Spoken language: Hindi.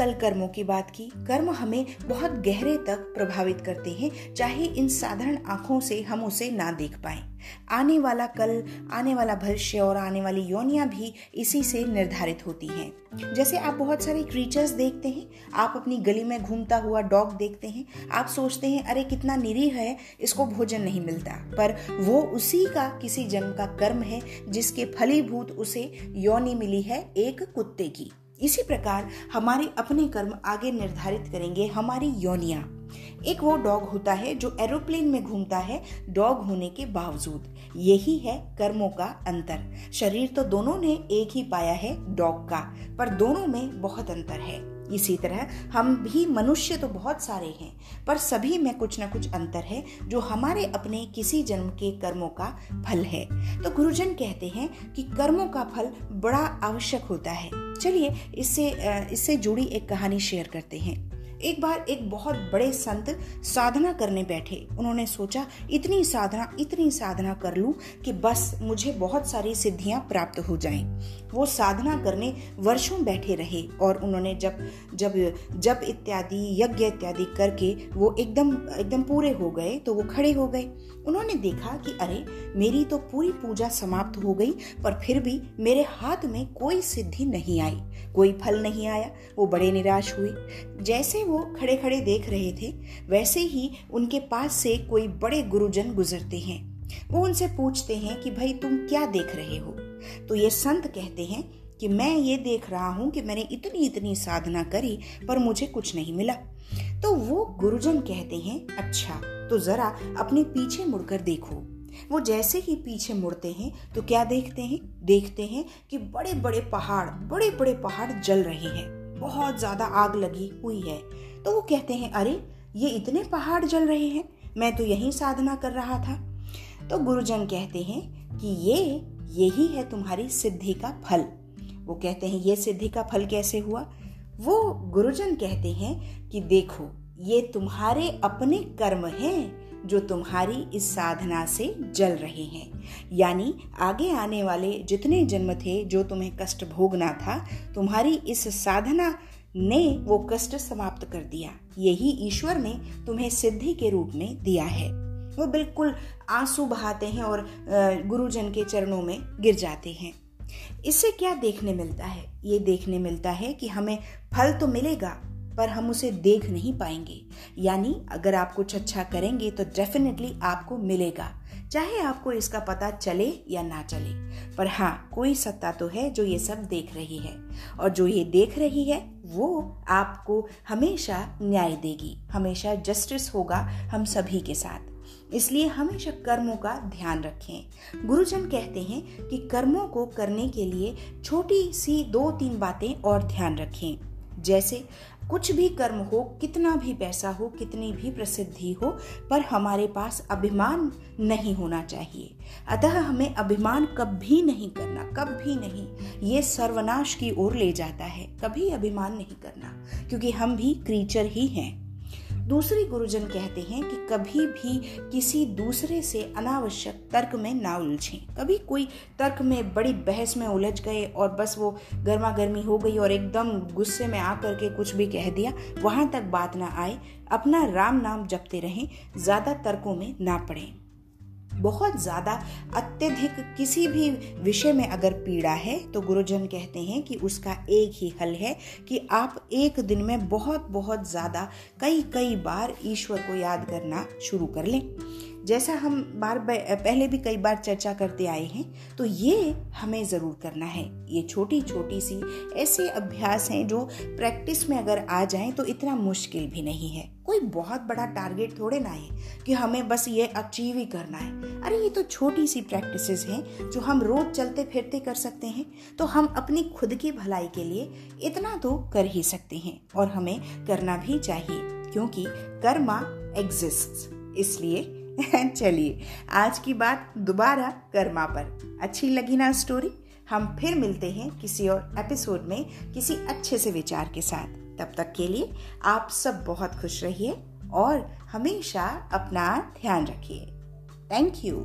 कल कर्मों की बात की। कर्म हमें बहुत गहरे तक प्रभावित करते हैं, चाहे इन साधारण आँखों से हम उसे ना देख पाए। आने वाला कल, आने वाला भविष्य और आने वाली योनियाँ भी इसी से निर्धारित होती हैं। जैसे आप बहुत सारे क्रीचर्स देखते हैं, आप अपनी गली में घूमता हुआ डॉग देखते हैं, आप सोचते हैं, अरे, कितना निरीह है, इसको भोजन नहीं मिलता। पर वो उसी का किसी जन्म का कर्म है, जिसके फलीभूत उसे योनि मिली है एक कुत्ते की। इसी प्रकार हमारे अपने कर्म आगे निर्धारित करेंगे हमारी योनिया। एक वो डॉग होता है जो एरोप्लेन में घूमता है, डॉग होने के बावजूद। यही है कर्मों का अंतर। शरीर तो दोनों ने एक ही पाया है, डॉग का। पर दोनों में बहुत अंतर है। इसी तरह हम भी मनुष्य तो बहुत सारे हैं, पर सभी में कुछ ना कुछ अंतर है जो हमारे अपने किसी जन्म के कर्मों का फल है। तो गुरुजन कहते हैं कि कर्मों का फल बड़ा आवश्यक होता है। चलिए इससे इससे जुड़ी एक कहानी शेयर करते हैं। एक बार एक बहुत बड़े संत साधना करने बैठे। उन्होंने सोचा, इतनी साधना इतनी साधना कर लूँ कि बस मुझे बहुत सारी सिद्धियाँ प्राप्त हो जाएँ। वो साधना करने वर्षों बैठे रहे और उन्होंने जब जब जब इत्यादि, यज्ञ इत्यादि करके वो एकदम एकदम पूरे हो गए तो वो खड़े हो गए। उन्होंने देखा कि अरे, मेरी तो पूरी पूजा समाप्त हो गई, पर फिर भी मेरे हाथ में कोई सिद्धि नहीं आई। कोई फल नहीं आया, वो बड़े निराश हुए। जैसे वो खड़े खड़े देख रहे थे, वैसे ही उनके पास से कोई बड़े गुरुजन गुजरते हैं। वो उनसे पूछते हैं कि, भाई, तुम क्या देख रहे हो? तो ये संत कहते हैं कि, मैं ये देख रहा हूँ कि मैंने इतनी इतनी साधना करी, पर मुझे कुछ नहीं मिला। तो वो गुरुजन कहते हैं अच्छा तो जरा अपने पीछे मुड़कर देखो। वो जैसे ही पीछे मुड़ते हैं तो क्या देखते हैं? देखते हैं कि बड़े बड़े पहाड़ बड़े बड़े पहाड़ जल रहे हैं। बहुत ज़्यादा आग लगी हुई है। तो वो कहते हैं, अरे, ये इतने पहाड़ जल रहे हैं। मैं तो यही साधना कर रहा था। तो गुरुजन कहते हैं कि ये, यही है तुम्हारी सिद्धि का फल। वो कहते हैं, ये सिद्धि का फल कैसे हुआ? वो गुरुजन कहते हैं कि देखो, ये तुम्हारे अपने कर्म हैं। जो तुम्हारी इस साधना से जल रहे हैं। यानी आगे आने वाले जितने जन्म थे जो तुम्हें कष्ट भोगना था, तुम्हारी इस साधना ने वो कष्ट समाप्त कर दिया। यही ईश्वर ने तुम्हें सिद्धि के रूप में दिया है। वो बिल्कुल आँसू बहाते हैं और गुरुजन के चरणों में गिर जाते हैं। इससे क्या देखने मिलता है? ये देखने मिलता है कि हमें फल तो मिलेगा पर हम उसे देख नहीं पाएँगे। यानी, अगर आप कुछ अच्छा करेंगे तो डेफिनेटली आपको मिलेगा। चाहे आपको इसका पता चले या ना चले। पर हाँ कोई सत्ता तो है जो ये सब देख रही है। और जो ये देख रही है, वो आपको हमेशा न्याय देगी। हमेशा जस्टिस होगा हम सभी के साथ। इसलिए हमेशा कर्मों का ध्यान रखें। गुरुजन कहते हैं कि कर्मों को करने के लिए छोटी सी दो तीन बातें और ध्यान रखें। जैसे कुछ भी कर्म हो, कितना भी पैसा हो, कितनी भी प्रसिद्धि हो, पर हमारे पास अभिमान नहीं होना चाहिए। अतः हमें अभिमान कभी नहीं करना, कभी नहीं। ये सर्वनाश की ओर ले जाता है, कभी अभिमान नहीं करना, क्योंकि हम भी क्रीचर ही हैं। दूसरी गुरुजन कहते हैं कि कभी भी किसी दूसरे से अनावश्यक तर्क में ना उलझें। कभी कोई तर्क में बड़ी बहस में उलझ गए और बस वो गर्मा गर्मी हो गई और एकदम गुस्से में आकर के कुछ भी कह दिया, वहाँ तक बात ना आए, अपना राम नाम जपते रहें, ज़्यादा तर्कों में ना पड़ें। बहुत ज़्यादा अत्यधिक किसी भी विषय में अगर पीड़ा है तो गुरुजन कहते हैं कि उसका एक ही हल है कि आप एक दिन में बहुत बहुत ज़्यादा कई कई बार ईश्वर को याद करना शुरू कर लें। जैसा हम बार पहले भी कई बार चर्चा करते आए हैं तो ये हमें ज़रूर करना है। ये छोटी छोटी सी ऐसे अभ्यास हैं जो प्रैक्टिस में अगर आ जाएँ तो इतना मुश्किल भी नहीं है। कोई बहुत बड़ा टारगेट थोड़े ना है कि हमें बस ये अचीव ही करना है। अरे, ये तो छोटी सी प्रैक्टिसेस हैं जो हम रोज चलते फिरते कर सकते हैं तो हम अपनी खुद की भलाई के लिए इतना तो कर ही सकते हैं और हमें करना भी चाहिए, क्योंकि कर्मा एग्जिस्ट इसलिए चलिए, आज की बात दोबारा कर्मा पर। अच्छी लगी ना स्टोरी हम फिर मिलते हैं किसी और एपिसोड में किसी अच्छे से विचार के साथ। तब तक के लिए आप सब बहुत खुश रहिए और हमेशा अपना ध्यान रखिए। Thank you